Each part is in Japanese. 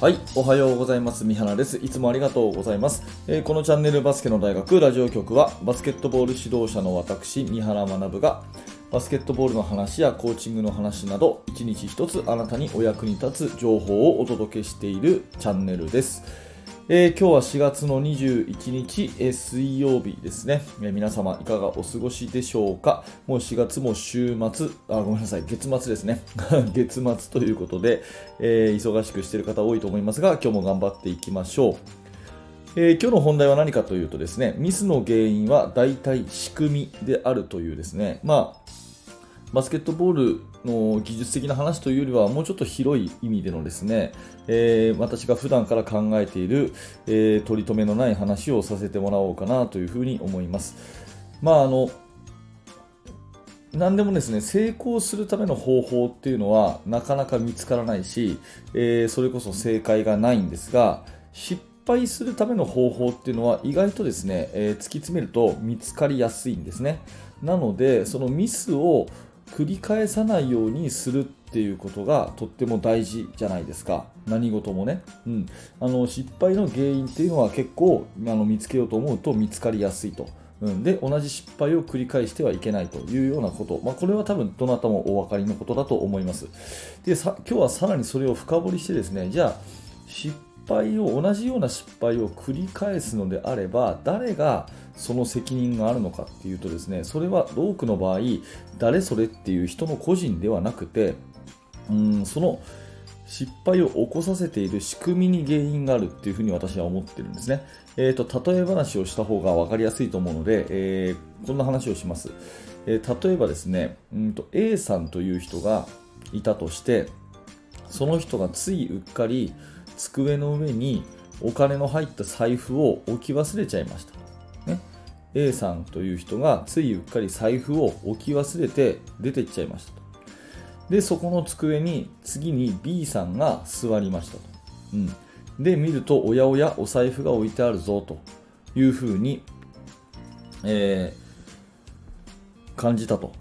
はい、おはようございます。三原です。いつもありがとうございます。えー、このチャンネルバスケの大学ラジオ局は、バスケットボール指導者の私、三原学が、バスケットボールの話やコーチングの話など、一日一つあなたにお役に立つ情報をお届けしているチャンネルです。えー、今日は4月の21日、えー、水曜日ですね、えー、皆様いかがお過ごしでしょうか？もう4月も週末、あ、ごめんなさい、月末ですね。月末ということで、え忙しくしている方多いと思いますが、今日も頑張っていきましょう。え今日の本題は何かというとですね、ミスの原因は大体仕組みであるというですね、まあ、バスケットボールの技術的な話というよりはもうちょっと広い意味でのですね、えー、私が普段から考えている、えー、取り留めのない話をさせてもらおうかなというふうに思います。まああの何でもですね成功するための方法っていうのはなかなか見つからないし、えー、それこそ正解がないんですが失敗するための方法っていうのは意外とですね、えー、突き詰めると見つかりやすいんですねなのでそのミスを繰り返さないようにするっていうことがとっても大事じゃないですか。何事もね、うん、あの失敗の原因っていうのは結構あの見つけようと思うと見つかりやすいと。うん、で同じ失敗を繰り返してはいけないというようなこと、まあ、これは多分どなたもお分かりのことだと思います。でさ今日はさらにそれを深掘りしてですねじゃあ失敗を同じような失敗を繰り返すのであれば誰がその責任があるのかっていうとですねそれは多くの場合誰それっていう人の個人ではなくてうんその失敗を起こさせている仕組みに原因があるっていうふうに私は思ってるんですね。え、ー、と、例え話をした方が分かりやすいと思うので、えー、こんな話をします。えー、例えばですね、うんと A さんという人がいたとして、その人がついうっかり机の上にお金の入った財布を置き忘れちゃいました。ね、A さんという人がついうっかり財布を置き忘れて出ていっちゃいましたと。で、そこの机に次に B さんが座りましたと。うん、で、見ると、おやおやお財布が置いてあるぞというふうに、えー、感じたと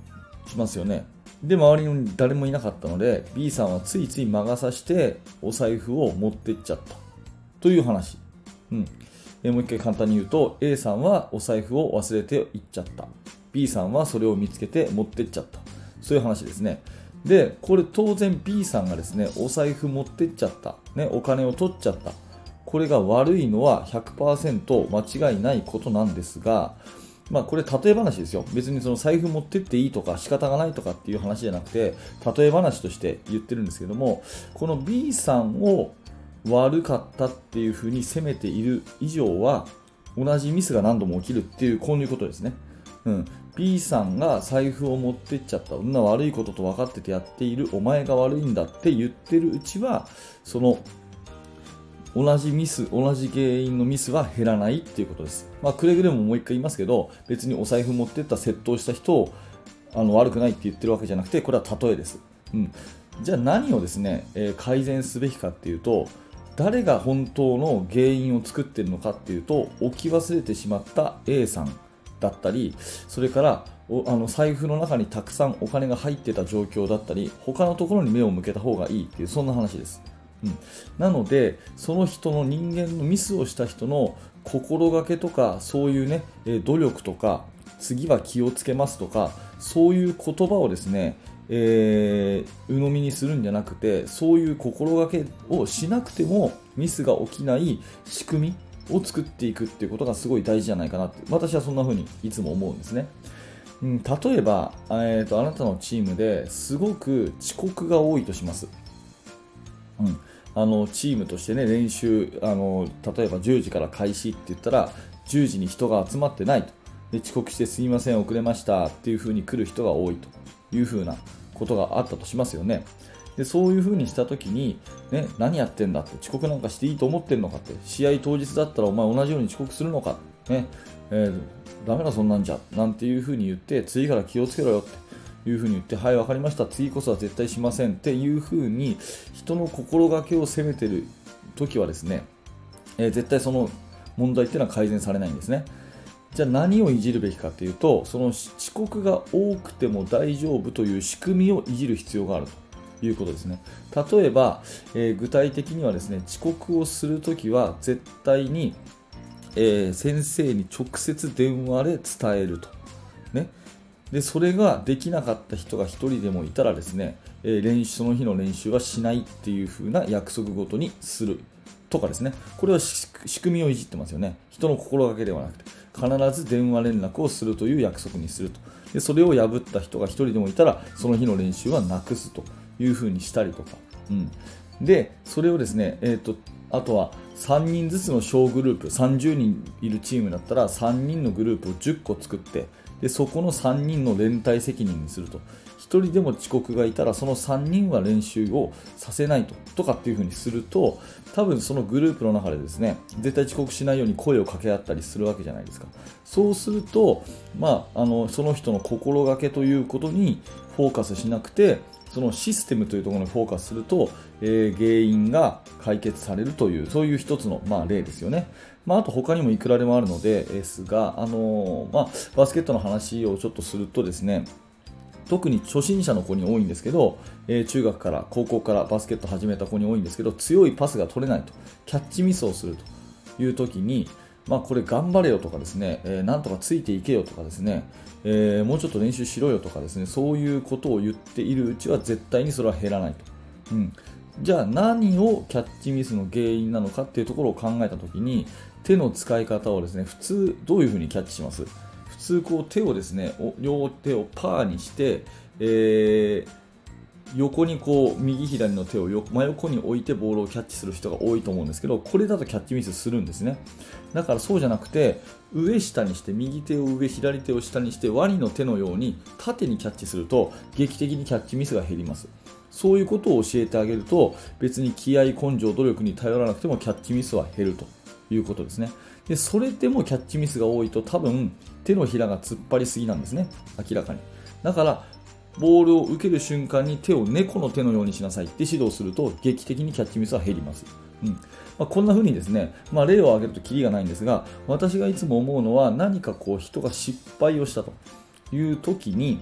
しますよね。で、周りに誰もいなかったので、B さんはついつい魔が差してお財布を持ってっちゃったという話。うん。えもう一回簡単に言うと、A さんはお財布を忘れて行っちゃった。B さんはそれを見つけて持ってっちゃった。そういう話ですね。で、これ当然 B さんがですね、お財布持ってっちゃった。ね、お金を取っちゃった。これが悪いのは100%間違いないことなんですが、まあこれ例え話ですよ。別にその財布持ってっていいとか仕方がないとかっていう話じゃなくて、例え話として言ってるんですけども、この B さんを悪かったっていうふうに責めている以上は、同じミスが何度も起きるっていう、こういうことですね。うん。B さんが財布を持ってっちゃった。そんな悪いことと分かっててやっている。お前が悪いんだって言ってるうちは、その同じミス、同じ原因のミスは減らないっていうことです。まあ、くれぐれももう一回言いますけど、別にお財布持ってった窃盗した人をあの悪くないって言ってるわけじゃなくて、これは例えです。うん、じゃあ何をですね、えー、改善すべきかっていうと、誰が本当の原因を作ってるのかっていうと、置き忘れてしまった A さんだったり、それからおあの財布の中にたくさんお金が入ってた状況だったり、他のところに目を向けた方がいいっていう、そんな話です。うん、なのでその人の人間のミスをした人の心がけとかそういうね努力とか次は気をつけますとかそういう言葉をですね、えー、鵜呑みにするんじゃなくてそういう心がけをしなくてもミスが起きない仕組みを作っていくっていうことがすごい大事じゃないかなって私はそんな風にいつも思うんですね。うん、例えば、えーとあなたのチームですごく遅刻が多いとします。うん、あのチームとしてね練習あの例えば10時から開始って言ったら10時に人が集まってないと。で遅刻してすいません遅れましたっていう風に来る人が多いと。いう風なことがあったとしますよね。でそういう風にした時に、ね、何やってんだって遅刻なんかしていいと思ってるのかって試合当日だったらお前同じように遅刻するのか、ねえー、ダメだそんなんじゃなんていう風に言って次から気をつけろよって。いうふうに言って、はい、分かりました、次こそは絶対しませんっていうふうに、人の心がけを責めてる時はですね、えー、絶対その問題っていうのは改善されないんですね。じゃあ何をいじるべきかというと、その遅刻が多くても大丈夫という仕組みをいじる必要があると。いうことですね。例えば、えー、具体的にはですね、遅刻をするときは絶対に、えー、先生に直接電話で伝えると。ね。で、それができなかった人が1人でもいたらですね、えー、練習その日の練習はしないっていう風な約束ごとにするとかですね。これは仕組みをいじってますよね。人の心がけではなくて、必ず電話連絡をするという約束にすると。でそれを破った人が1人でもいたら、その日の練習はなくすという風にしたりとか。うん、で、それをですね、えーと、あとは3人ずつの小グループ、30人いるチームだったら3人のグループを10個作って、でそこの3人の連帯責任にすると。1人でも遅刻がいたらその3人は練習をさせないととかっていう風にすると多分そのグループの中でですね絶対遅刻しないように声を掛け合ったりするわけじゃないですかそうすると、まあ、あのその人の心がけということにフォーカスしなくてそのシステムというところにフォーカスすると、えー、原因が解決されるというそういう一つの、まあ、例ですよね。まあ、あと他にもいくらでもあるのでですが、あのー、まあ、バスケットの話をちょっとするとですね特に初心者の子に多いんですけど、えー、中学から高校からバスケット始めた子に多いんですけど強いパスが取れないとキャッチミスをするという時に、まあ、これ頑張れよとかですね、えー、なんとかついていけよとかですね、えー、もうちょっと練習しろよとかですねそういうことを言っているうちは絶対にそれは減らないと。うんじゃあ何をキャッチミスの原因なのかっていうところを考えたときに手の使い方をですね普通どういうふうにキャッチします？普通こう手をですね両手をパーにして、えー、横にこう右左の手を真横に置いてボールをキャッチする人が多いと思うんですけどこれだとキャッチミスするんですね。だからそうじゃなくて上下にして右手を上左手を下にしてワニの手のように縦にキャッチすると劇的にキャッチミスが減ります。そういうことを教えてあげると別に気合根性努力に頼らなくてもキャッチミスは減るということですね。でそれでもキャッチミスが多いと多分手のひらが突っ張りすぎなんですね。明らかに。だからボールを受ける瞬間に手を猫の手のようにしなさいって指導すると劇的にキャッチミスは減ります、うん。まあ、こんな風にですね、まあ、例を挙げるとキリがないんですが私がいつも思うのは何かこう人が失敗をしたという時に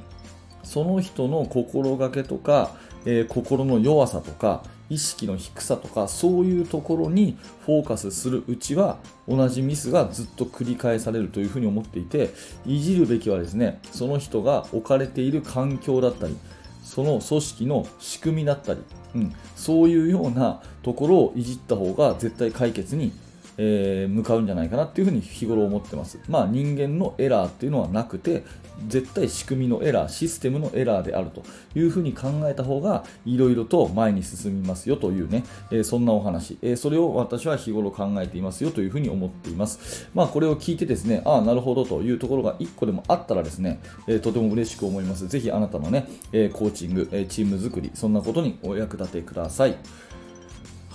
その人の心がけとか、えー、心の弱さとか意識の低さとかそういうところにフォーカスするうちは同じミスがずっと繰り返されるというふうに思っていていじるべきはですねその人が置かれている環境だったりその組織の仕組みだったり、うん、そういうようなところをいじった方が絶対解決にえー、向かうんじゃないかなっていうふうに日頃思ってます。まあ人間のエラーっていうのはなくて、絶対仕組みのエラー、システムのエラーであるというふうに考えた方が、いろいろと前に進みますよというね、えー、そんなお話、えー、それを私は日頃考えていますよというふうに思っています。まあこれを聞いてですね、ああ、なるほどというところが1個でもあったらですね、えとても嬉しく思います。ぜひあなたのね、えコーチング、えチーム作り、そんなことにお役立てください。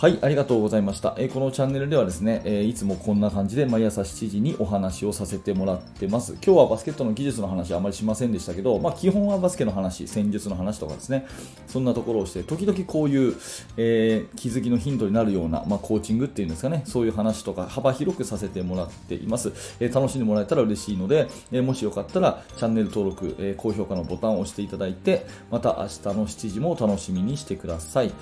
はい、ありがとうございました。えー、このチャンネルではですね、えー、いつもこんな感じで毎朝7時にお話をさせてもらってます。今日はバスケットの技術の話はあまりしませんでしたけど、まあ、基本はバスケの話、戦術の話とかですね、そんなところをして、時々こういう、えー、気づきのヒントになるような、まあ、コーチングっていうんですかね、そういう話とか幅広くさせてもらっています。え楽しんでもらえたら嬉しいので、えもしよかったらチャンネル登録、え高評価のボタンを押していただいて、また明日の7時も楽しみにしてください。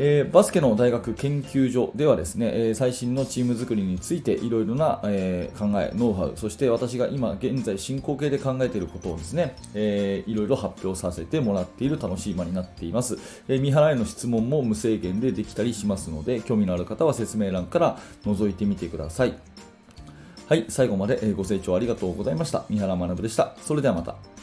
えー、バスケの大学研究所ではですね、えー、最新のチーム作りについていろいろな、えー、考え、ノウハウ、そして私が今現在進行形で考えていることをですね、いろいろ発表させてもらっている楽しい間になっています。えー、見払いの質問も無制限でできたりしますので、興味のある方は説明欄から覗いてみてください。はい、最後までご清聴ありがとうございました。三原学でした。それではまた。